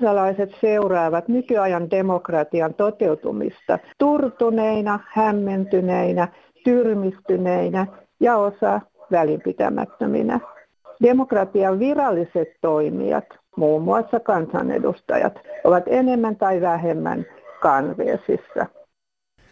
kansalaiset seuraavat nykyajan demokratian toteutumista turtuneina, hämmentyneinä, tyrmistyneinä ja osa välinpitämättöminä. Demokratian viralliset toimijat, muun muassa kansanedustajat, ovat enemmän tai vähemmän kanveesissa.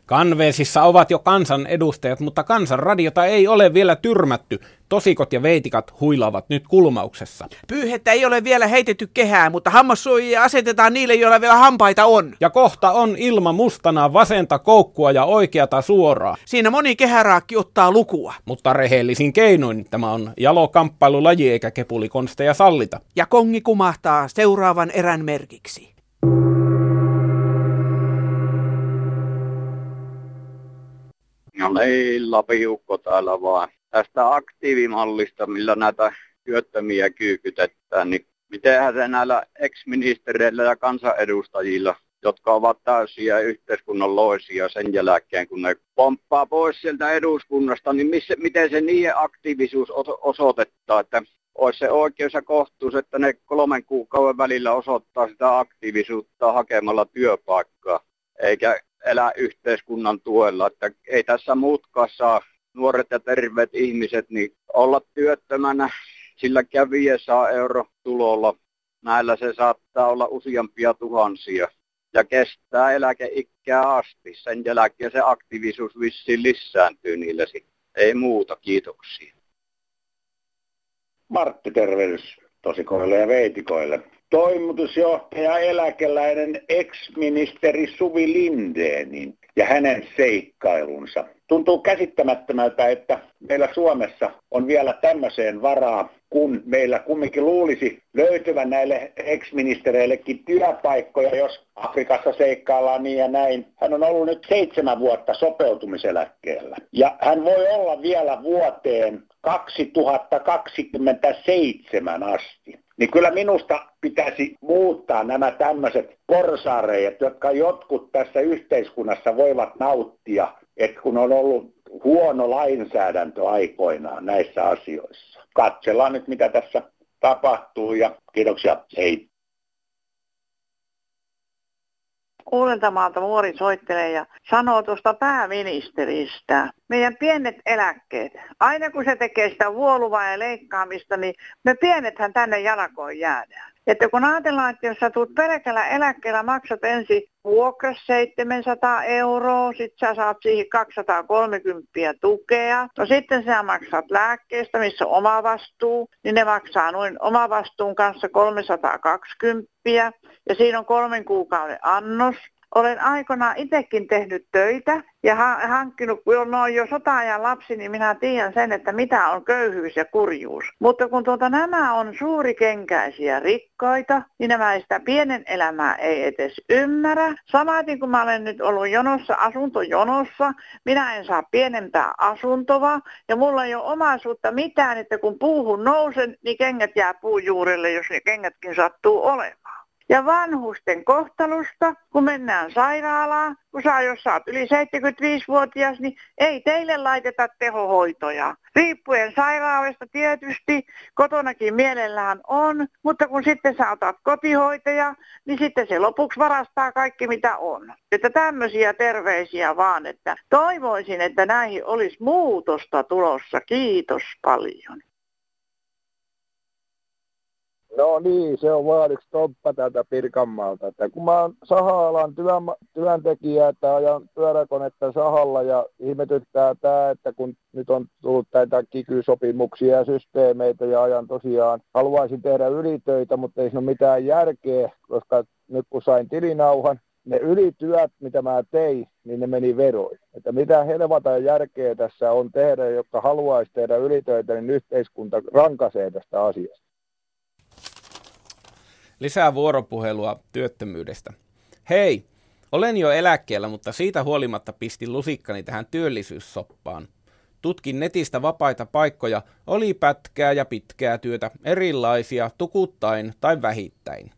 Kanveesissa ovat jo kansan edustajat, mutta kansanradiota ei ole vielä tyrmätty. Tosikot ja veitikat huilaavat nyt kulmauksessa. Pyyhettä ei ole vielä heitetty kehää, mutta hammassuojia asetetaan niille, joilla vielä hampaita on. Ja kohta on ilma mustana vasenta koukkua ja oikeata suoraa. Siinä moni kehäraakki ottaa lukua. Mutta rehellisin keinoin tämä on jalokamppailulaji eikä kepulikonsteja sallita. Ja kongi kumahtaa seuraavan erän merkiksi. Niin, Lapiukko täällä vaan. Tästä aktiivimallista, millä näitä työttömiä kyykytetään, niin mitenhän se näillä ex-ministereillä ja kansanedustajilla, jotka ovat täysiä yhteiskunnan loisia sen jälkeen, kun ne pomppaa pois sieltä eduskunnasta, niin missä, miten se niiden aktiivisuus osoittaa, että olisi se oikeus ja kohtuus, että ne kolmen kuukauden välillä osoittaa sitä aktiivisuutta hakemalla työpaikkaa, eikä elää yhteiskunnan tuella. Että ei tässä muutkaan saa nuoret ja terveet ihmiset niin olla työttömänä sillä käviä saa euro tulolla. Näillä se saattaa olla useampia tuhansia ja kestää eläkeikää asti. Sen jälkeen se aktiivisuus vissiin lisääntyy sitten. Ei muuta, kiitoksia. Martti, tervehdys tosikoille ja veitikoille toimitusjohtaja eläkeläinen ex-ministeri Suvi Lindeenin ja hänen seikkailunsa. Tuntuu käsittämättömältä, että meillä Suomessa on vielä tämmöiseen varaa, kun meillä kumminkin luulisi löytyvän näille ex-ministereillekin työpaikkoja, jos Afrikassa seikkaillaan niin ja näin. Hän on ollut nyt seitsemän vuotta sopeutumiseläkkeellä. Ja hän voi olla vielä vuoteen 2027 asti niin kyllä minusta pitäisi muuttaa nämä tämmöiset porsaareijat, jotka jotkut tässä yhteiskunnassa voivat nauttia, että kun on ollut huono lainsäädäntö aikoinaan näissä asioissa. Katsellaan nyt, mitä tässä tapahtuu ja kiitoksia. Hei. Uudentamaalta muori soittelee ja sanoo tuosta pääministeristä. Meidän pienet eläkkeet, aina kun se tekee sitä vuoluvaa ja leikkaamista, niin me pienethän tänne jalkoon jäädään. Että kun ajatellaan, että jos sä tulet pelkällä eläkkeellä, maksat ensin vuokra 700 euroa, sitten sä saat siihen 230 tukea. No sitten sä maksat lääkkeestä, missä on oma vastuu, niin ne maksaa noin oma vastuun kanssa 320 ja siinä on kolmen kuukauden annos. Olen aikoinaan itsekin tehnyt töitä ja hankkinut, kun olen jo sota-ajan lapsi, niin minä tiedän sen, että mitä on köyhyys ja kurjuus. Mutta kun tuota, nämä on suurikenkäisiä rikkaita, niin nämä sitä pienen elämää ei edes ymmärrä. Samaten kun mä olen nyt ollut jonossa, asuntojonossa, minä en saa pienempää asuntoa ja mulla ei ole omaisuutta mitään, että kun puuhun nousen, niin kengät jää puujuurelle, jos ne kengätkin sattuu olemaan ja vanhusten kohtalosta, kun mennään sairaalaan, kun saa, jos saat yli 75-vuotias, niin ei teille laiteta tehohoitoja. Riippuen sairaalasta tietysti, kotonakin mielellään on, mutta kun sitten sä otat kotihoitaja, niin sitten se lopuksi varastaa kaikki mitä on. Että tämmöisiä terveisiä vaan, että toivoisin, että näihin olisi muutosta tulossa. Kiitos paljon. No niin, se on vaan yksi toppa täältä Pirkanmaalta. Että kun mä oon saha-alan työn, työntekijä, että ajan pyöräkonetta sahalla ja ihmetyttää tämä, että kun nyt on tullut näitä kikysopimuksia ja systeemeitä ja ajan tosiaan, haluaisin tehdä ylitöitä, mutta ei siinä ole mitään järkeä, koska nyt kun sain tilinauhan, ne ylityöt, mitä mä tein, niin ne meni veroin. Että mitä helvata järkeä tässä on tehdä, jotka haluaisi tehdä ylitöitä, niin yhteiskunta rankasee tästä asiasta. Lisää vuoropuhelua työttömyydestä. Hei, olen jo eläkkeellä, mutta siitä huolimatta pistin lusikkani tähän työllisyyssoppaan. Tutkin netistä vapaita paikkoja, oli pätkää ja pitkää työtä, erilaisia, tukuttain tai vähittäin.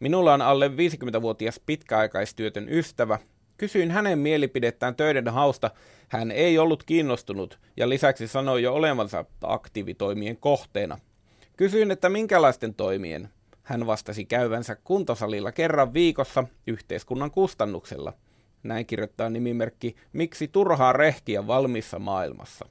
Minulla on alle 50-vuotias pitkäaikaistyötön ystävä. Kysyin hänen mielipidettään töiden hausta. Hän ei ollut kiinnostunut ja lisäksi sanoi jo olevansa aktiivitoimien kohteena. Kysyin, että minkälaisten toimien. Hän vastasi käyvänsä kuntosalilla kerran viikossa yhteiskunnan kustannuksella. Näin kirjoittaa nimimerkki Miksi turhaa rehkiä valmissa maailmassa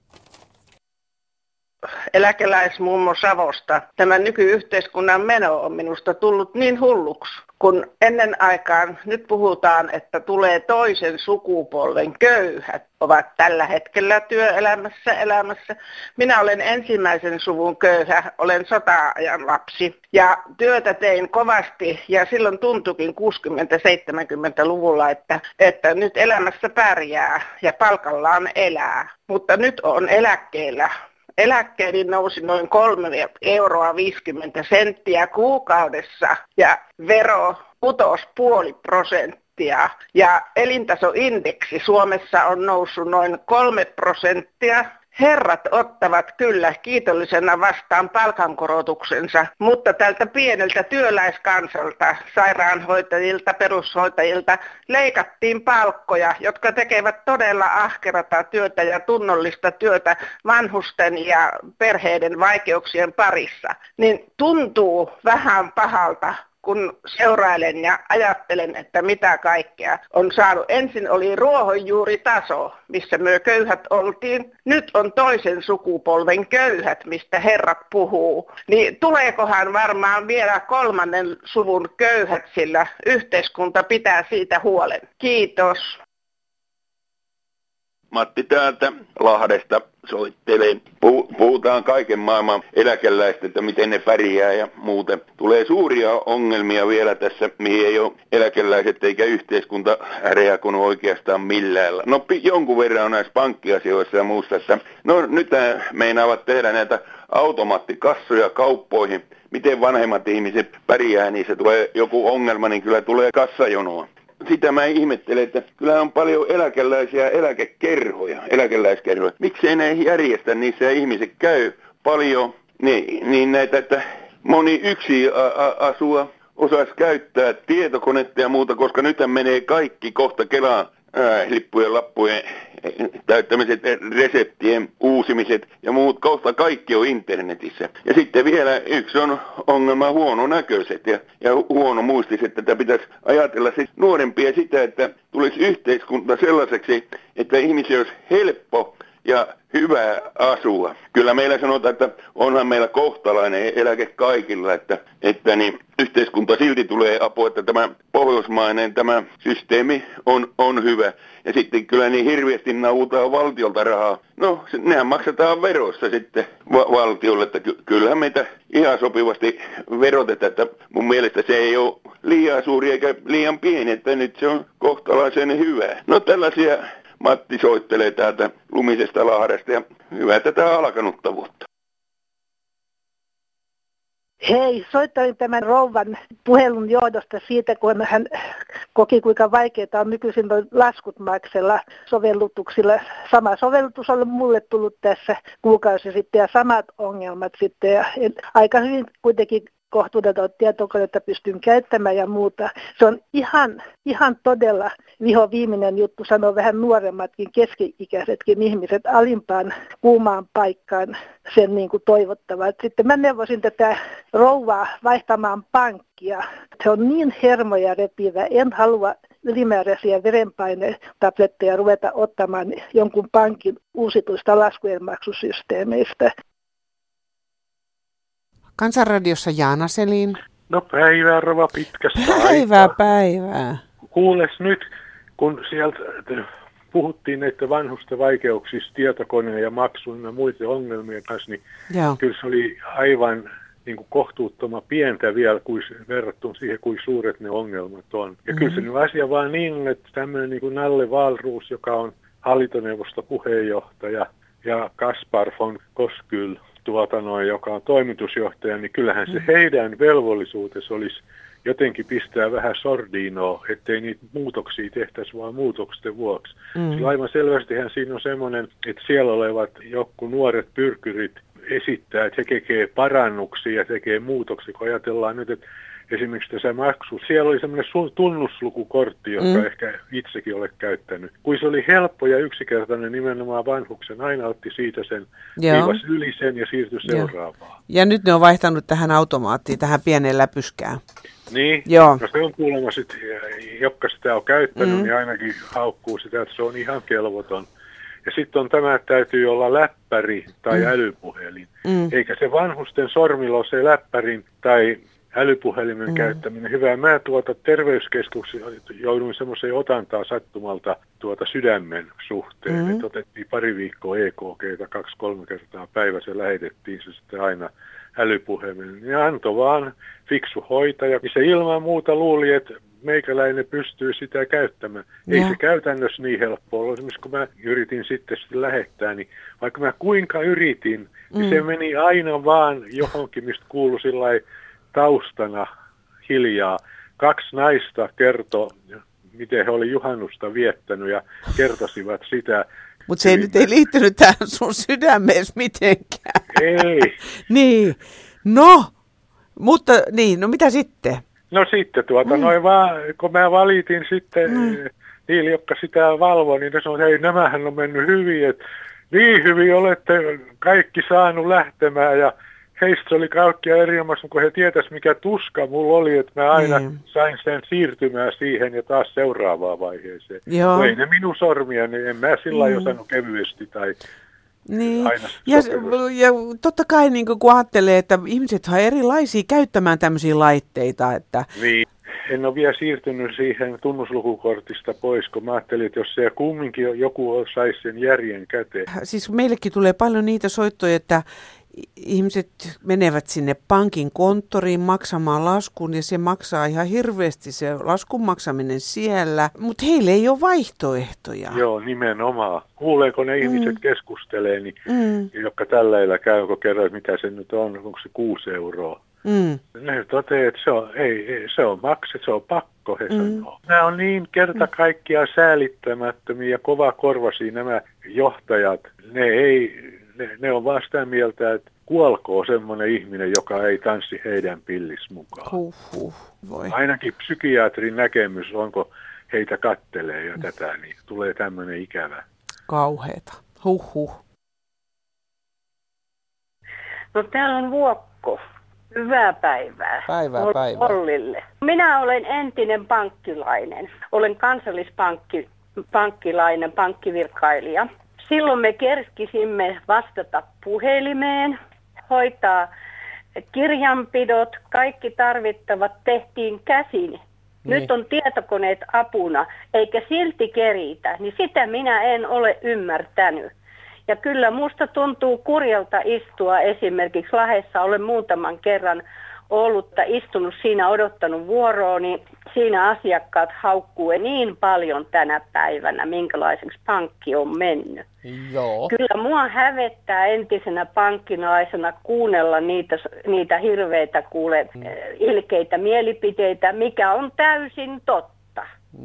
eläkeläismummo Savosta. Tämä nykyyhteiskunnan meno on minusta tullut niin hulluksi, kun ennen aikaan nyt puhutaan, että tulee toisen sukupolven köyhät ovat tällä hetkellä työelämässä elämässä. Minä olen ensimmäisen suvun köyhä, olen sota-ajan lapsi ja työtä tein kovasti ja silloin tuntukin 60-70-luvulla, että, että nyt elämässä pärjää ja palkallaan elää. Mutta nyt on eläkkeellä eläkkeeni nousi noin 3 euroa 50 senttiä kuukaudessa ja vero putosi puoli prosenttia. Ja elintasoindeksi Suomessa on noussut noin 3 prosenttia Herrat ottavat kyllä kiitollisena vastaan palkankorotuksensa, mutta tältä pieneltä työläiskansalta, sairaanhoitajilta, perushoitajilta leikattiin palkkoja, jotka tekevät todella ahkerata työtä ja tunnollista työtä vanhusten ja perheiden vaikeuksien parissa. Niin tuntuu vähän pahalta kun seurailen ja ajattelen, että mitä kaikkea on saanut. Ensin oli ruohonjuuritaso, missä me köyhät oltiin. Nyt on toisen sukupolven köyhät, mistä herrat puhuu. Niin tuleekohan varmaan vielä kolmannen suvun köyhät, sillä yhteiskunta pitää siitä huolen. Kiitos. Matti täältä Lahdesta soittelee. Puhutaan kaiken maailman eläkeläistä, että miten ne pärjää ja muuten. Tulee suuria ongelmia vielä tässä, mihin ei ole eläkeläiset eikä yhteiskunta reagoinut oikeastaan millään. No jonkun verran on näissä pankkiasioissa ja muussa, että no nyt meinaavat tehdä näitä automaattikassoja kauppoihin. Miten vanhemmat ihmiset pärjää, niin se tulee joku ongelma, niin kyllä tulee kassajonoa sitä mä ihmettelen, että kyllä on paljon eläkeläisiä eläkekerhoja, eläkeläiskerhoja. Miksei ne järjestä niissä ihmiset käy paljon niin, niin näitä, että moni yksi asua osaisi käyttää tietokonetta ja muuta, koska nyt menee kaikki kohta Kelaan lippujen, lappujen täyttämiset, reseptien uusimiset ja muut, kohta kaikki on internetissä. Ja sitten vielä yksi on ongelma huono näköiset ja, ja huono muistiset, että pitäisi ajatella sit nuorempia sitä, että tulisi yhteiskunta sellaiseksi, että ihmisiä olisi helppo ja hyvää asua. Kyllä meillä sanotaan, että onhan meillä kohtalainen eläke kaikilla, että, että niin yhteiskunta silti tulee apua, että tämä pohjoismainen tämä systeemi on, on hyvä. Ja sitten kyllä niin hirveästi nautaa valtiolta rahaa. No, nehän maksetaan veroissa sitten va- valtiolle, että ky- kyllähän meitä ihan sopivasti verotetaan, että mun mielestä se ei ole liian suuri eikä liian pieni, että nyt se on kohtalaisen hyvä. No tällaisia Matti soittelee täältä lumisesta Lahdesta ja hyvää tätä alkanutta vuotta. Hei, soittelin tämän rouvan puhelun johdosta siitä, kun hän koki, kuinka vaikeaa on nykyisin laskut maksella sovellutuksilla. Sama sovellutus on mulle tullut tässä kuukausi sitten ja samat ongelmat sitten. Ja aika hyvin kuitenkin kohtuudeton tietokonetta pystyn käyttämään ja muuta. Se on ihan, ihan todella viho viimeinen juttu, sanoo vähän nuoremmatkin keski-ikäisetkin ihmiset alimpaan kuumaan paikkaan sen niin kuin toivottavaa. Sitten mä neuvosin tätä rouvaa vaihtamaan pankkia. Se on niin hermoja repivä. En halua ylimääräisiä verenpainetabletteja ruveta ottamaan jonkun pankin uusituista laskujen maksusysteemeistä. Kansanradiossa Jaana Selin. No päivää, rova pitkästä Päivää, aikaa. päivää. Kuules nyt, kun sieltä puhuttiin näiden vanhusten vaikeuksista tietokoneen ja maksun ja muiden ongelmien kanssa, niin Joo. kyllä se oli aivan niin kuin kohtuuttoma pientä vielä kuin verrattuna siihen, kuin suuret ne ongelmat on. Ja mm-hmm. kyllä se mm-hmm. nyt asia vaan niin, että tämmöinen niin kuin Nalle Valruus, joka on hallintoneuvosto puheenjohtaja, ja Kaspar von Koskyl, tuota noin, joka on toimitusjohtaja, niin kyllähän se mm. heidän velvollisuutensa olisi jotenkin pistää vähän sordinoa, ettei niitä muutoksia tehtäisi vaan muutoksien vuoksi. Mm. Sillä aivan selvästihän siinä on semmoinen, että siellä olevat joku nuoret pyrkyrit esittää, että se tekee parannuksia ja tekee muutoksia, kun ajatellaan nyt, että esimerkiksi tässä maksu, siellä oli semmoinen tunnuslukukortti, jonka mm. ehkä itsekin olet käyttänyt. Kun se oli helppo ja yksinkertainen nimenomaan vanhuksen, aina otti siitä sen, viivas yli sen ja siirtyi seuraavaan. Ja nyt ne on vaihtanut tähän automaattiin, tähän pieneen läpyskään. Niin, Joo. no se on kuulemma sitten, jotka sitä on käyttänyt, mm. niin ainakin haukkuu sitä, että se on ihan kelvoton. Ja sitten on tämä, että täytyy olla läppäri tai mm. älypuhelin. Mm. Eikä se vanhusten sormilla ole se läppärin tai älypuhelimen mm. käyttäminen hyvä. Mä tuota terveyskeskuksessa jouduin semmoiseen otantaa sattumalta tuota sydämen suhteen. Mm. Et otettiin pari viikkoa EKG, kaksi-kolme kertaa päivässä lähetettiin se sitten aina älypuhelimen. Ja antoi vaan fiksu hoitaja. Ja se ilman muuta luuli, että meikäläinen pystyy sitä käyttämään. Ja. Ei se käytännössä niin helppoa ole. Esimerkiksi kun mä yritin sitten sitä lähettää, niin vaikka mä kuinka yritin, niin mm. se meni aina vaan johonkin, mistä kuului sillä taustana hiljaa. Kaksi naista kertoi, miten he oli juhannusta viettänyt ja kertosivat sitä. Mutta se ei nyt ei liittynyt tähän sun sydämeesi mitenkään. Ei. niin. No, mutta niin, no mitä sitten? No sitten tuota, mm. noin vaan, kun mä valitin sitten mm. niille, jotka sitä valvoi, niin ne sanoi, että hei, nämähän on mennyt hyvin, että niin hyvin olette kaikki saanut lähtemään ja heistä oli kaikkia erinomaisen, kun he tietäis mikä tuska mulla oli, että mä aina niin. sain sen siirtymään siihen ja taas seuraavaan vaiheeseen. Joo. ei ne minun sormia, niin en mä sillä mm. osannut kevyesti tai niin. Ja, ja totta kai niin kun ajattelee, että ihmiset on erilaisia käyttämään tämmöisiä laitteita. Että... Niin. En ole vielä siirtynyt siihen tunnuslukukortista pois, kun mä ajattelin, että jos se kumminkin joku saisi sen järjen käteen. Siis meillekin tulee paljon niitä soittoja, että ihmiset menevät sinne pankin konttoriin maksamaan laskun ja se maksaa ihan hirveästi se laskun maksaminen siellä, mutta heille ei ole vaihtoehtoja. Joo, nimenomaan. Kuuleeko ne ihmiset mm. keskustelee, niin, mm. jotka tällä käy, kun kerroit, mitä se nyt on, onko se kuusi euroa. Mm. Ne toteaa, että se on, ei, ei, se on makset, se on pakko, he mm. sanoo. Nämä on niin kerta kaikkiaan säälittämättömiä ja kova korvasi nämä johtajat. Ne ei ne, ne on vaan sitä mieltä, että kuolkoo semmoinen ihminen, joka ei tanssi heidän pillis mukaan. Huh, huh, voi. Ainakin psykiatrin näkemys, onko heitä kattelee ja tätä, niin tulee tämmöinen ikävä. Kauheeta. Huh, huh. No täällä on Vuokko. Hyvää päivää. Päivää, päivää. Ollille. Minä olen entinen pankkilainen. Olen kansallispankkilainen, pankkivirkailija. Silloin me kerskisimme vastata puhelimeen, hoitaa kirjanpidot, kaikki tarvittavat tehtiin käsin. Niin. Nyt on tietokoneet apuna, eikä silti keritä, niin sitä minä en ole ymmärtänyt. Ja kyllä musta tuntuu kurjalta istua esimerkiksi Lahessa, olen muutaman kerran ollutta istunut siinä odottanut vuoroa, niin siinä asiakkaat haukkuu niin paljon tänä päivänä, minkälaiseksi pankki on mennyt. Joo. Kyllä mua hävettää entisenä pankkinaisena kuunnella niitä, niitä hirveitä kuule mm. ilkeitä mielipiteitä, mikä on täysin totta.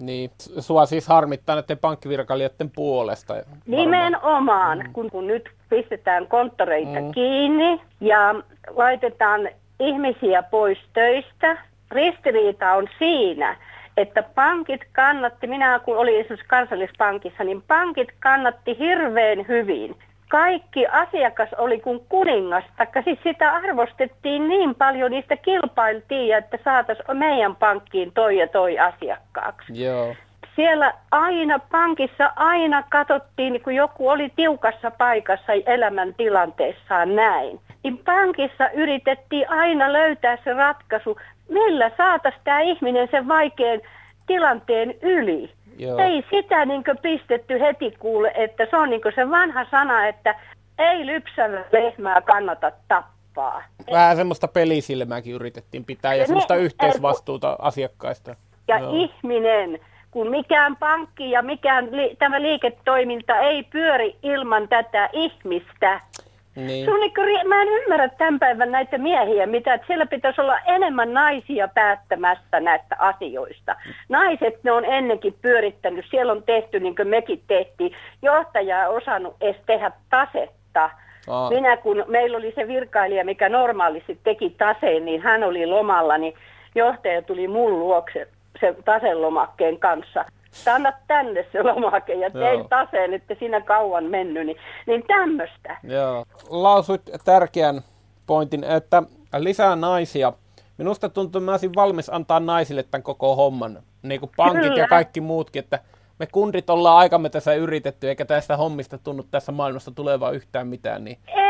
Niin, sua siis harmittaa näiden pankkivirkailijoiden puolesta. Varmaan. Nimenomaan, mm. kun, kun nyt pistetään konttoreita mm. kiinni ja laitetaan ihmisiä pois töistä. Ristiriita on siinä, että pankit kannatti, minä kun olin esimerkiksi kansallispankissa, niin pankit kannatti hirveän hyvin. Kaikki asiakas oli kuin kuningas, taikka siis sitä arvostettiin niin paljon, niistä kilpailtiin, että saataisiin meidän pankkiin toi ja toi asiakkaaksi. Joo siellä aina pankissa aina katsottiin, kun joku oli tiukassa paikassa elämäntilanteessaan näin. Niin pankissa yritettiin aina löytää se ratkaisu, millä saataisiin tämä ihminen sen vaikean tilanteen yli. Joo. Ei sitä niin pistetty heti kuule, että se on niin se vanha sana, että ei lypsävä lehmää kannata tappaa. Vähän semmoista pelisilmääkin yritettiin pitää ja semmoista ne, yhteisvastuuta asiakkaista. Ja Joo. ihminen, kun mikään pankki ja mikään li- tämä liiketoiminta ei pyöri ilman tätä ihmistä. Niin. Se on niin, mä en ymmärrä tämän päivän näitä miehiä, mitä että siellä pitäisi olla enemmän naisia päättämässä näistä asioista. Naiset ne on ennenkin pyörittänyt, siellä on tehty niin kuin mekin tehtiin. Johtaja ei osannut edes tehdä tasetta. Aa. Minä kun meillä oli se virkailija, mikä normaalisti teki taseen, niin hän oli lomalla, niin johtaja tuli mun luokse sen taselomakkeen kanssa. Anna tänne se lomake ja tein Joo. taseen, että siinä kauan mennyt, niin, niin tämmöistä. Joo. Lausut tärkeän pointin, että lisää naisia. Minusta tuntuu, että mä olisin valmis antaa naisille tämän koko homman, niin kuin pankit Kyllä. ja kaikki muutkin, että me kundit ollaan aikamme tässä yritetty, eikä tästä hommista tunnu tässä maailmassa tulevaa yhtään mitään. Niin... Ei,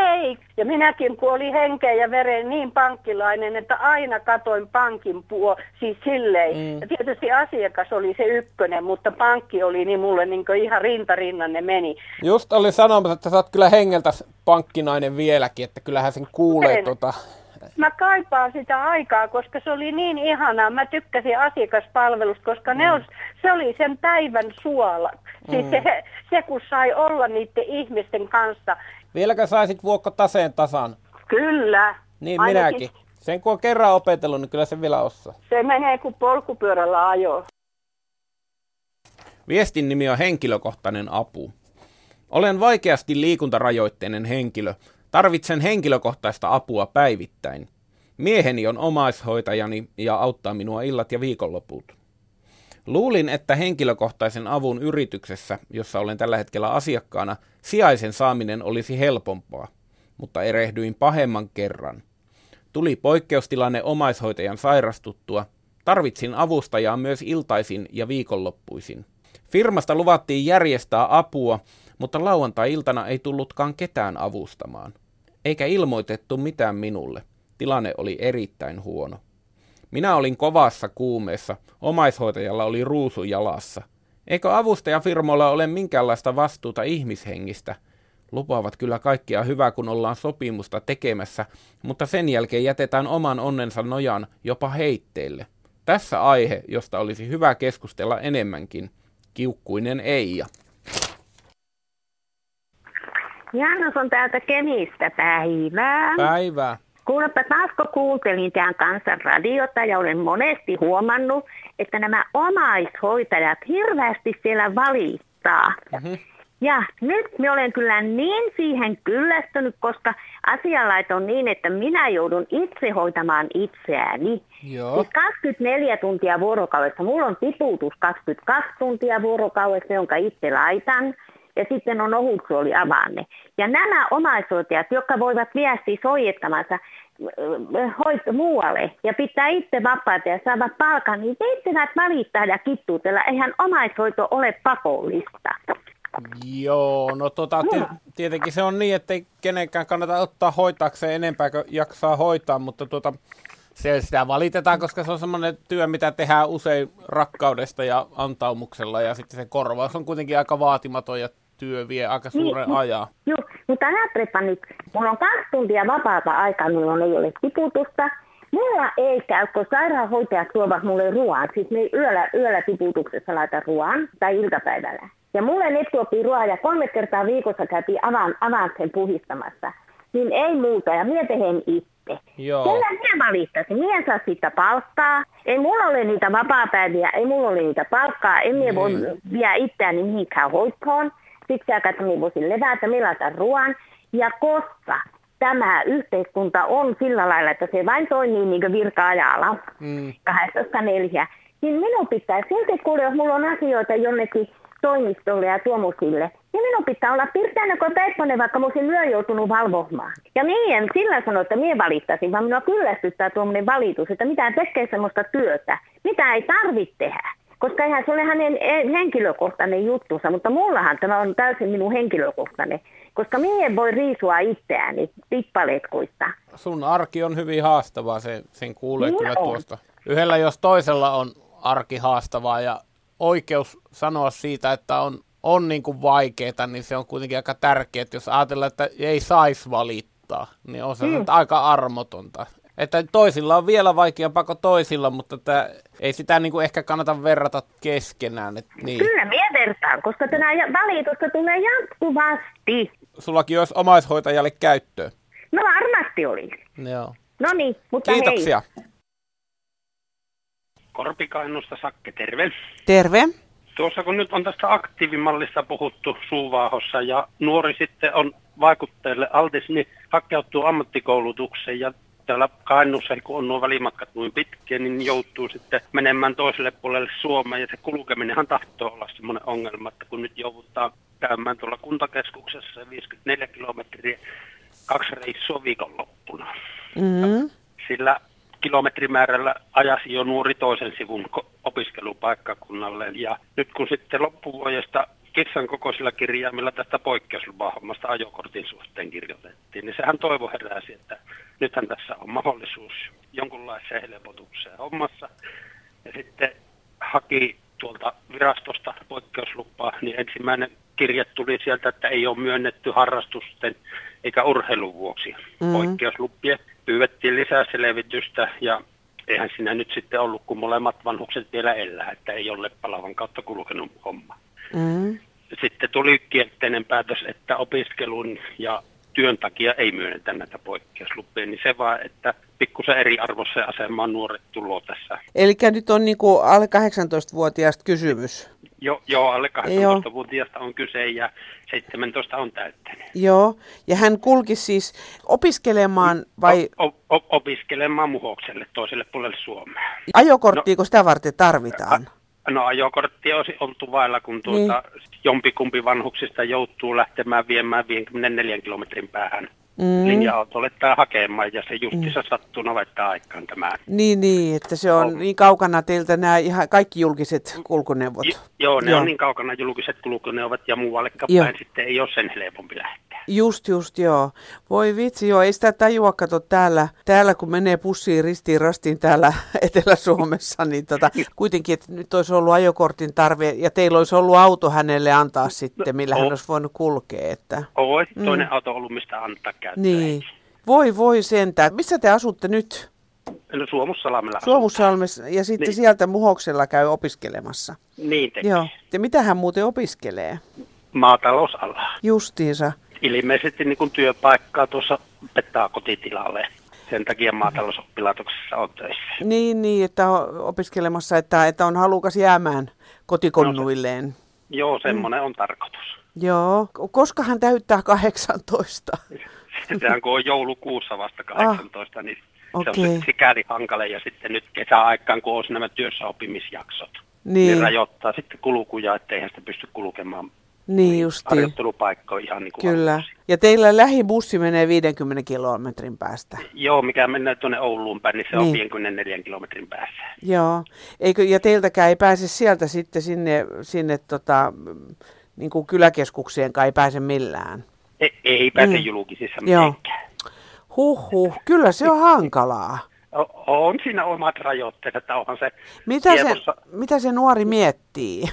ja minäkin kun oli henkeä ja veren niin pankkilainen, että aina katoin pankin puo, siis silleen. Mm. Ja tietysti asiakas oli se ykkönen, mutta pankki oli niin mulle niin ihan rintarinnan ne meni. Just oli sanomassa, että sä oot kyllä hengeltä pankkinainen vieläkin, että kyllähän sen kuulee tota mä kaipaan sitä aikaa, koska se oli niin ihanaa. Mä tykkäsin asiakaspalvelusta, koska mm. ne on, se oli sen päivän suola. Siis mm. se, se, kun sai olla niiden ihmisten kanssa. Vieläkö saisit vuokko taseen tasan? Kyllä. Niin Ainakin. minäkin. Sen kun on kerran opetellut, niin kyllä se vielä osaa. Se menee kuin polkupyörällä ajo. Viestin nimi on henkilökohtainen apu. Olen vaikeasti liikuntarajoitteinen henkilö – Tarvitsen henkilökohtaista apua päivittäin. Mieheni on omaishoitajani ja auttaa minua illat ja viikonloput. Luulin, että henkilökohtaisen avun yrityksessä, jossa olen tällä hetkellä asiakkaana, sijaisen saaminen olisi helpompaa, mutta erehdyin pahemman kerran. Tuli poikkeustilanne omaishoitajan sairastuttua. Tarvitsin avustajaa myös iltaisin ja viikonloppuisin. Firmasta luvattiin järjestää apua, mutta lauantai-iltana ei tullutkaan ketään avustamaan eikä ilmoitettu mitään minulle. Tilanne oli erittäin huono. Minä olin kovassa kuumeessa, omaishoitajalla oli ruusu jalassa. Eikö avustajafirmoilla ole minkäänlaista vastuuta ihmishengistä? Lupaavat kyllä kaikkia hyvää, kun ollaan sopimusta tekemässä, mutta sen jälkeen jätetään oman onnensa nojan jopa heitteille. Tässä aihe, josta olisi hyvä keskustella enemmänkin. Kiukkuinen Eija. Janos on täältä Kemistä päivää. Päivää. Kuulepa taas kun kuuntelin tämän kanssa radiota ja olen monesti huomannut, että nämä omaishoitajat hirveästi siellä valittaa. Mm-hmm. Ja nyt me olen kyllä niin siihen kyllästynyt, koska asialait on niin, että minä joudun itse hoitamaan itseäni. Joo. Siis 24 tuntia vuorokaudessa. Mulla on tiputus 22 tuntia vuorokaudessa, jonka itse laitan ja sitten on ohutsuoli avanne. Ja nämä omaishoitajat, jotka voivat viestiä soittamansa äh, hoit muualle ja pitää itse vapaata ja saavat palkan, niin teittivät valittaa ja kittuutella. Eihän omaishoito ole pakollista. Joo, no tota, tietenkin se on niin, että ei kenenkään kannata ottaa hoitaakseen enempää kuin jaksaa hoitaa, mutta tuota, se sitä valitetaan, koska se on semmoinen työ, mitä tehdään usein rakkaudesta ja antaumuksella ja sitten se korvaus on kuitenkin aika vaatimaton ja työ vie aika niin, suuren niin, ajan. Joo, mutta ajattelepa nyt, mulla on kaksi tuntia vapaata aikaa, milloin ei ole tiputusta. Mulla ei käy, kun sairaanhoitajat tuovat mulle ruoan. Siis me yöllä, yöllä tiputuksessa laita ruoan tai iltapäivällä. Ja mulle ne tuopii ruoan ja kolme kertaa viikossa käytiin avaan, avaan sen puhistamassa. Niin ei muuta ja minä tehen itse. Joo. Kyllä minä valittaisin. Minä saa siitä palkkaa. Ei mulla ole niitä vapaa-päiviä, ei mulla ole niitä palkkaa. En minä voi niin. viedä itseäni mihinkään hoitoon siksi aikaa, että minä voisin levätä, milata ruoan. Ja koska tämä yhteiskunta on sillä lailla, että se vain toimii niin kuin virka-ajalla, mm. 804, niin minun pitää silti kuulla, jos mulla on asioita jonnekin toimistolle ja tuomusille, niin minun pitää olla pirteänä kuin Pepponen, vaikka mä olisin yö joutunut valvomaan. Ja niin en sillä sano, että minä valittaisin, vaan minua kyllästyttää tuommoinen valitus, että mitä tekee sellaista työtä, mitä ei tarvitse tehdä. Koska eihän se ole hänen henkilökohtainen juttunsa, mutta mullahan tämä on täysin minun henkilökohtainen. Koska minä voi riisua itseäni tippaletkuista. Sun arki on hyvin haastavaa, se, sen kuulee Minä kyllä on. tuosta. Yhdellä jos toisella on arki haastavaa ja oikeus sanoa siitä, että on, on niin kuin vaikeaa, niin se on kuitenkin aika tärkeää, jos ajatellaan, että ei saisi valittaa, niin on se mm. aika armotonta. Että toisilla on vielä vaikeampaa kuin toisilla, mutta tämä, ei sitä niin kuin ehkä kannata verrata keskenään. Että niin. Kyllä minä vertaan, koska tänä valitusta tulee jatkuvasti. Sullakin olisi omaishoitajalle käyttöä. No varmasti oli. Joo. No niin, mutta Kiitoksia. hei. Korpikainnusta Sakke, terve. Terve. Tuossa kun nyt on tästä aktiivimallista puhuttu suuvaahossa ja nuori sitten on vaikutteelle altis, niin hakeutuu ammattikoulutukseen ja täällä Kainuussa, kun on nuo välimatkat noin pitkiä, niin joutuu sitten menemään toiselle puolelle Suomeen. Ja se kulkeminenhan tahtoo olla semmoinen ongelma, että kun nyt joudutaan käymään tuolla kuntakeskuksessa 54 kilometriä kaksi reissua viikonloppuna. Mm-hmm. Sillä kilometrimäärällä ajasi jo nuori toisen sivun opiskelupaikkakunnalle. Ja nyt kun sitten loppuvuodesta kissan kokoisilla kirjaimilla tästä poikkeuslupahommasta ajokortin suhteen kirjoitettiin, niin sehän toivo heräsi, että nythän tässä on mahdollisuus jonkunlaiseen helpotukseen hommassa. Ja sitten haki tuolta virastosta poikkeuslupaa, niin ensimmäinen kirje tuli sieltä, että ei ole myönnetty harrastusten eikä urheilun vuoksi mm. poikkeuslupia. Pyydettiin lisää selvitystä ja eihän siinä nyt sitten ollut, kun molemmat vanhukset vielä elää, että ei ole palavan kautta kulkenut homma. Mm. Sitten tuli kielteinen päätös, että opiskelun ja työn takia ei myönnetä näitä poikkeuslupia, niin se vaan, että pikkusen eriarvoiseen asemaan nuoret tuloo tässä. Eli nyt on niin kuin alle 18-vuotiaasta kysymys. Jo, joo, alle 18-vuotiaasta on kyse ja 17 on täyttänyt. Joo, ja hän kulki siis opiskelemaan vai? O, o, opiskelemaan muhokselle toiselle puolelle Suomea. Ajokorttiiko no, sitä varten tarvitaan? No ajokortti olisi oltu vailla, kun tuota, niin. jompikumpi vanhuksista joutuu lähtemään viemään 54 kilometrin päähän mm. linja-autolle tai hakemaan, ja se justissa mm. sattuu navettaan aikaan tämä. Niin, niin, että se on, on niin kaukana teiltä nämä ihan kaikki julkiset kulkuneuvot. J- joo, ne joo. on niin kaukana julkiset kulkuneuvot, ja muualle päin sitten ei ole sen helpompi lähteä. Just, just, joo. Voi vitsi, joo, ei sitä tajua, kato täällä, täällä kun menee pussiin ristiin rastiin täällä Etelä-Suomessa, niin tota, kuitenkin, että nyt olisi ollut ajokortin tarve, ja teillä olisi ollut auto hänelle antaa sitten, millä no, hän olisi voinut kulkea. Että... Oi, toinen mm. auto ollut, mistä antaa käyttöön. Niin. Voi, voi sentään. Missä te asutte nyt? No Suomussalmella. Suomussalmessa ja sitten niin. sieltä Muhoksella käy opiskelemassa. Niin tekee. Joo. Ja mitä hän muuten opiskelee? Maatalousala. Justiinsa ilmeisesti niin kuin työpaikkaa tuossa pettaa kotitilalle. Sen takia maatalousoppilaitoksessa on töissä. Niin, niin että on opiskelemassa, että, että on halukas jäämään kotikonnuilleen. No, se, joo, semmoinen mm. on tarkoitus. Joo. Koska hän täyttää 18? Sehän kun on joulukuussa vasta 18, ah, niin okay. se on sikäli hankale. Ja sitten nyt kesäaikaan, kun on nämä työssäoppimisjaksot, niin. niin rajoittaa sitten kulkuja, ettei hän sitä pysty kulkemaan niin justi. Harjoittelupaikka ihan niin kuin Kyllä. Valmiiksi. Ja teillä lähibussi menee 50 kilometrin päästä. Joo, mikä menee tuonne Ouluun päin, niin se niin. on 54 kilometrin päässä. Joo. Eikö, ja teiltäkään ei pääse sieltä sitten sinne, sinne tota, niin kuin kyläkeskuksien kai ei pääse millään. Ei, ei pääse mm. julkisissa mitenkään. Huhhuh, kyllä se on hankalaa. On siinä omat rajoitteet, että onhan se mitä, se, mitä se nuori miettii?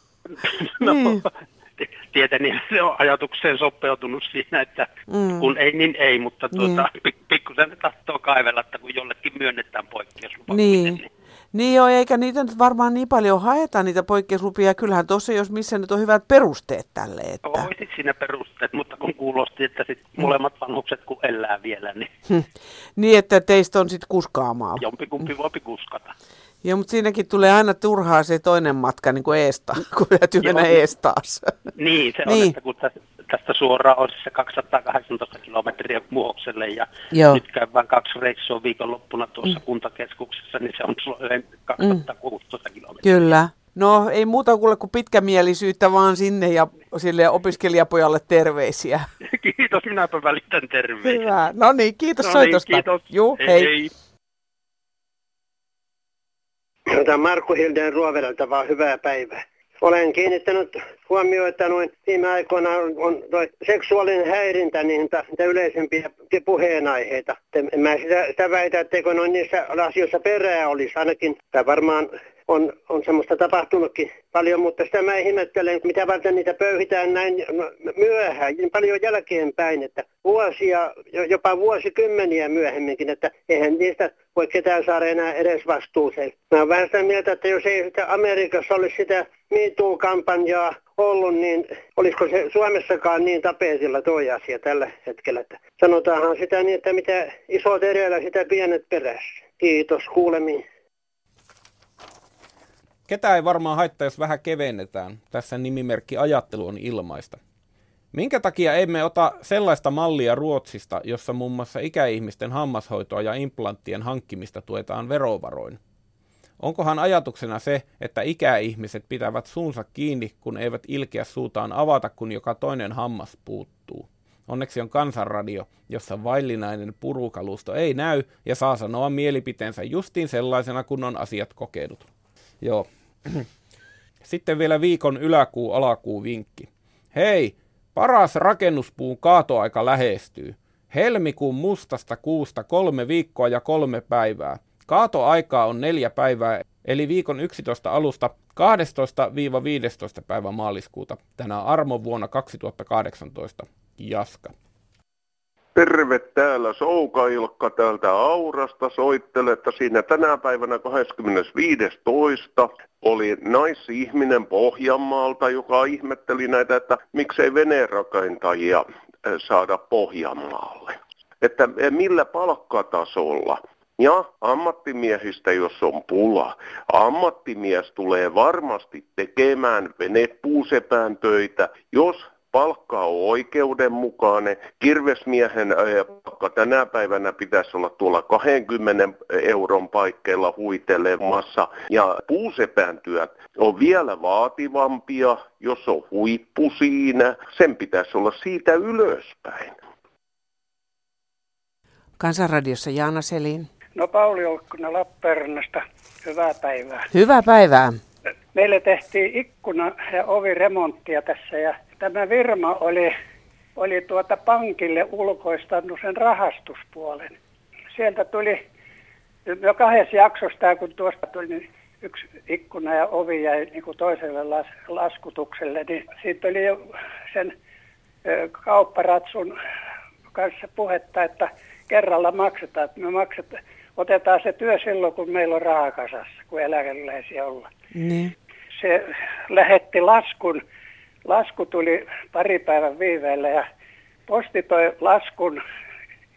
no, niin tietenkin se on ajatukseen sopeutunut siinä, että mm. kun ei, niin ei, mutta tuota, niin. pikkusen tahtoo kaivella, että kun jollekin myönnetään poikkeuslupa. Niin. niin. Niin joo, eikä niitä nyt varmaan niin paljon haeta niitä poikkeuslupia. Kyllähän tuossa, jos missä nyt on hyvät perusteet tälle. Että... Oisit siinä perusteet, mutta kun kuulosti, että sit mm. molemmat vanhukset kun elää vielä, niin... Hm. Niin, että teistä on sitten kuskaamaa. Jompikumpi voi kuskata. Joo, mutta siinäkin tulee aina turhaa se toinen matka niin kuin eesta, kun täytyy mennä ees taas. Niin, se niin. on, että kun tästä suoraan on se 218 kilometriä Muhokselle ja Joo. nyt käydään kaksi reissua viikonloppuna tuossa mm. kuntakeskuksessa, niin se on 216 mm. kilometriä. Kyllä. No ei muuta kuule kuin pitkämielisyyttä vaan sinne ja sille opiskelijapojalle terveisiä. Kiitos, minäpä välitän terveisiä. Hyvä. No niin, kiitos no niin, soitosta. Kiitos. Juu, hei. hei. Tämä Markku Hilden Ruovedelta vaan hyvää päivää. Olen kiinnittänyt huomioon, että noin viime aikoina on, on seksuaalinen häirintä niin niitä yleisempiä puheenaiheita. En mä sitä, sitä väitä, etteikö noin niissä asioissa perää olisi. Ainakin tämä varmaan on, on semmoista tapahtunutkin paljon, mutta sitä mä ihmettelen, mitä varten niitä pöyhitään näin myöhään, niin paljon jälkeenpäin, että vuosia, jopa vuosikymmeniä myöhemminkin, että eihän niistä voi ketään saada enää edes vastuuseen. Mä oon vähän sitä mieltä, että jos ei sitä Amerikassa olisi sitä MeToo-kampanjaa ollut, niin olisiko se Suomessakaan niin tapetilla tuo asia tällä hetkellä. Että sanotaanhan sitä niin, että mitä isot edellä, sitä pienet perässä. Kiitos, kuulemiin. Ketä ei varmaan haittaa, jos vähän kevennetään. Tässä nimimerkki ajattelu on ilmaista. Minkä takia emme ota sellaista mallia Ruotsista, jossa muun muassa ikäihmisten hammashoitoa ja implanttien hankkimista tuetaan verovaroin? Onkohan ajatuksena se, että ikäihmiset pitävät suunsa kiinni, kun eivät ilkeä suutaan avata, kun joka toinen hammas puuttuu? Onneksi on kansanradio, jossa vaillinainen purukalusto ei näy ja saa sanoa mielipiteensä justiin sellaisena, kun on asiat kokenut. Joo. Sitten vielä viikon yläkuu-alakuu vinkki. Hei, paras rakennuspuun kaatoaika lähestyy. Helmikuun mustasta kuusta kolme viikkoa ja kolme päivää. Kaatoaikaa on neljä päivää, eli viikon 11 alusta 12-15 päivä maaliskuuta tänä armovuonna 2018. Jaska. Terve täällä Souka-Ilkka täältä Aurasta. Soittele, että siinä tänä päivänä 25.2. oli naisihminen Pohjanmaalta, joka ihmetteli näitä, että miksei venerakentajia saada Pohjanmaalle. Että millä palkkatasolla ja ammattimiehistä, jos on pula. Ammattimies tulee varmasti tekemään venepuusepään töitä, jos palkka on oikeudenmukainen. Kirvesmiehen palkka tänä päivänä pitäisi olla tuolla 20 euron paikkeilla huitelemassa. Ja puusepän työt on vielä vaativampia, jos on huippu siinä. Sen pitäisi olla siitä ylöspäin. Kansanradiossa Jaana Selin. No Pauli Olkkonen Lappeenrannasta. Hyvää päivää. Hyvää päivää. Meille tehtiin ikkuna- ja oviremonttia tässä ja tämä firma oli, oli tuota pankille ulkoistanut sen rahastuspuolen. Sieltä tuli jo kahdessa jaksossa, kun tuosta tuli niin yksi ikkuna ja ovi jäi niin kuin toiselle las, laskutukselle, niin siitä oli jo sen ö, kaupparatsun kanssa puhetta, että kerralla maksetaan, että me maksetaan, otetaan se työ silloin, kun meillä on rahakasassa, kun eläkeläisiä ollaan. Niin. Se lähetti laskun lasku tuli pari päivän viiveellä ja posti toi laskun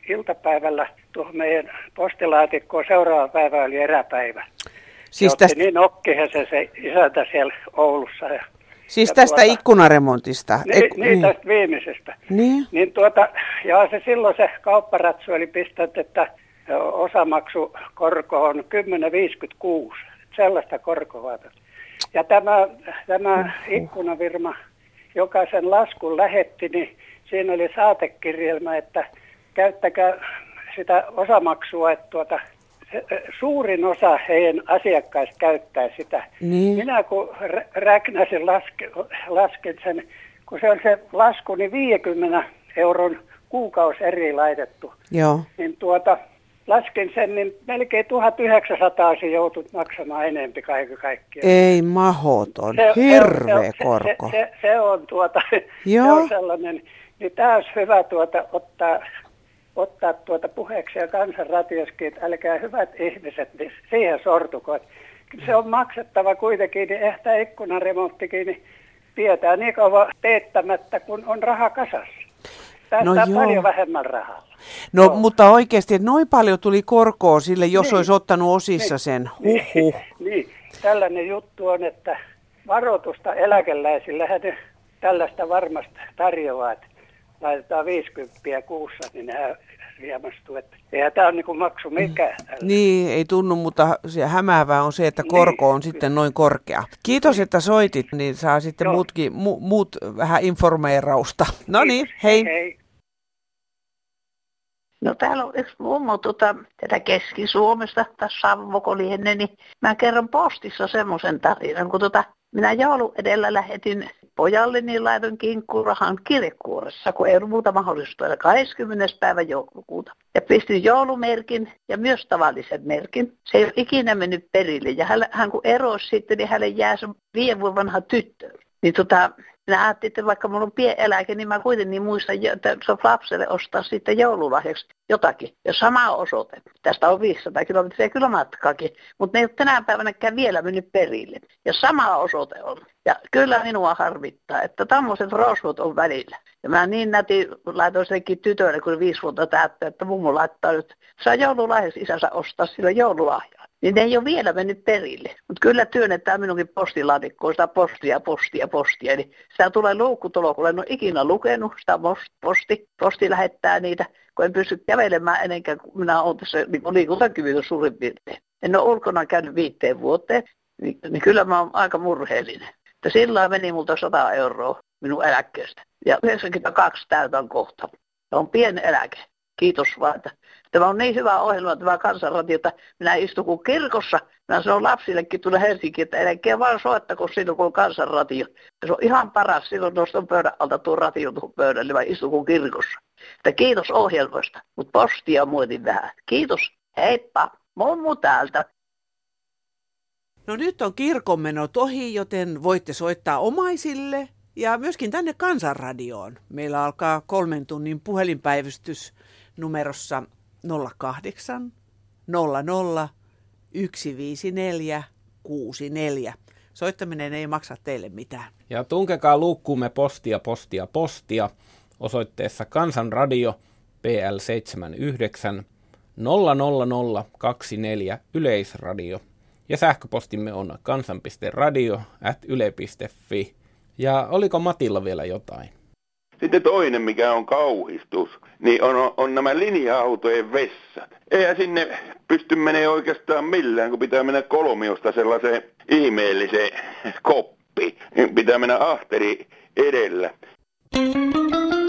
iltapäivällä tuohon meidän postilaatikkoon. Seuraava päivä oli eräpäivä. Siis tästä... niin okkihan se, se isäntä siellä Oulussa. Ja, siis ja tästä tuota, ikkunaremontista? Niin, Ek, niin, niin, tästä viimeisestä. Niin. niin tuota, ja se silloin se kaupparatsu oli pistänyt, että osamaksukorko on 10,56. Sellaista korkoa. Ja tämä, tämä ikkunavirma joka sen laskun lähetti, niin siinä oli saatekirjelmä, että käyttäkää sitä osamaksua, että tuota, suurin osa heidän asiakkaista käyttää sitä. Niin. Minä kun räknäsin laske, lasken sen, kun se on se lasku, niin 50 euron kuukausi eri laitettu. Joo. Niin tuota, lasken sen, niin melkein 1900 se joutut maksamaan enempi kaiken kaikkiaan. Ei mahoton, se, hirveä se, se, korko. Se, se, se, on tuota, Joo. se on sellainen, niin tämä olisi hyvä tuota, ottaa, ottaa tuota puheeksi ja kansanratioskin, että älkää hyvät ihmiset, niin siihen sortuko. Se on maksettava kuitenkin, niin ehkä ikkunaremonttikin, niin pidetään niin kauan teettämättä, kun on raha kasassa. Tästä no paljon vähemmän rahaa. No, no mutta oikeasti, että noin paljon tuli korkoa sille, jos niin. olisi ottanut osissa niin. sen. Huhhuh. niin, tällainen juttu on, että varoitusta eläkeläisillä ne tällaista varmasti tarjoaa, että laitetaan 50 kuussa, niin nämä riemastuu. Että eihän tämä ole niin maksu mikään. Tällä. Niin, ei tunnu, mutta se hämäävää on se, että korko on niin. sitten noin korkea. Kiitos, että soitit, niin saa sitten muutkin, mu, muut vähän informeerausta. No niin, hei. hei. No täällä on yksi mummo tuota, tätä Keski-Suomesta, tässä Savvoko lienne, niin mä kerron postissa semmoisen tarinan, kun tuota, minä joulu edellä lähetin pojalle, niin laitoin kinkkurahan kirjekuoressa, kun ei ollut muuta mahdollista. 20. päivä joulukuuta. Ja pistin joulumerkin ja myös tavallisen merkin. Se ei ole ikinä mennyt perille. Ja hän, hän kun erosi sitten, niin hänelle jää se viiden vuoden vanha tyttö. Niin tota, minä ajattelin, että vaikka minulla on pieneläke, niin mä kuitenkin muistan, että se on lapselle ostaa sitten joululahjaksi jotakin. Ja sama osoite. Tästä on 500 kilometriä kyllä matkaakin, mutta ne ei ole tänä päivänäkään vielä mennyt perille. Ja sama osoite on. Ja kyllä minua harvittaa, että tämmöiset rosvot on välillä. Ja mä niin näti laitoin senkin tytölle, kun viisi vuotta täyttää, että mummo laittaa nyt, saa joululahjaksi isänsä ostaa sillä joululahjaa. Niin ne ei ole vielä mennyt perille. Mutta kyllä työnnetään minunkin postilaatikkoon sitä postia, postia, postia. Eli sitä tulee luukkutulo, kun en ole ikinä lukenut sitä posti. Posti lähettää niitä, kun en pysty kävelemään ennen kuin minä olen tässä niin suurin piirtein. En ole ulkona käynyt viiteen vuoteen, niin, niin kyllä mä oon aika murheellinen. Että sillä meni multa 100 euroa minun eläkkeestä. Ja 92 täytän kohta. Se on pieni eläke. Kiitos vaan, Tämä on niin hyvä ohjelma, tämä kansanradio, että minä istun kuin kirkossa. Minä sanon lapsillekin tulla Helsinkiin, että älkää vaan soittako silloin, kun on kansanradio. Se on ihan paras, silloin nostan pöydän alta tuon radio tuohon pöydälle, vai istun kuin kirkossa. Että kiitos ohjelmasta, mutta postia muotin vähän. Kiitos, heippa, mummu täältä. No nyt on kirkonmenot ohi, joten voitte soittaa omaisille ja myöskin tänne Kansanradioon. Meillä alkaa kolmen tunnin puhelinpäivystys numerossa 08 00 154 64. Soittaminen ei maksa teille mitään. Ja tunkekaa luukkuumme postia, postia, postia osoitteessa Kansanradio PL79 00024 Yleisradio. Ja sähköpostimme on kansan.radio at yle.fi. Ja oliko Matilla vielä jotain? Sitten toinen, mikä on kauhistus, niin on, on nämä linja-autojen vessat. Eihän sinne pysty menee oikeastaan millään, kun pitää mennä kolmiosta sellaiseen ihmeelliseen koppi. Pitää mennä ahteri edellä. Thank you.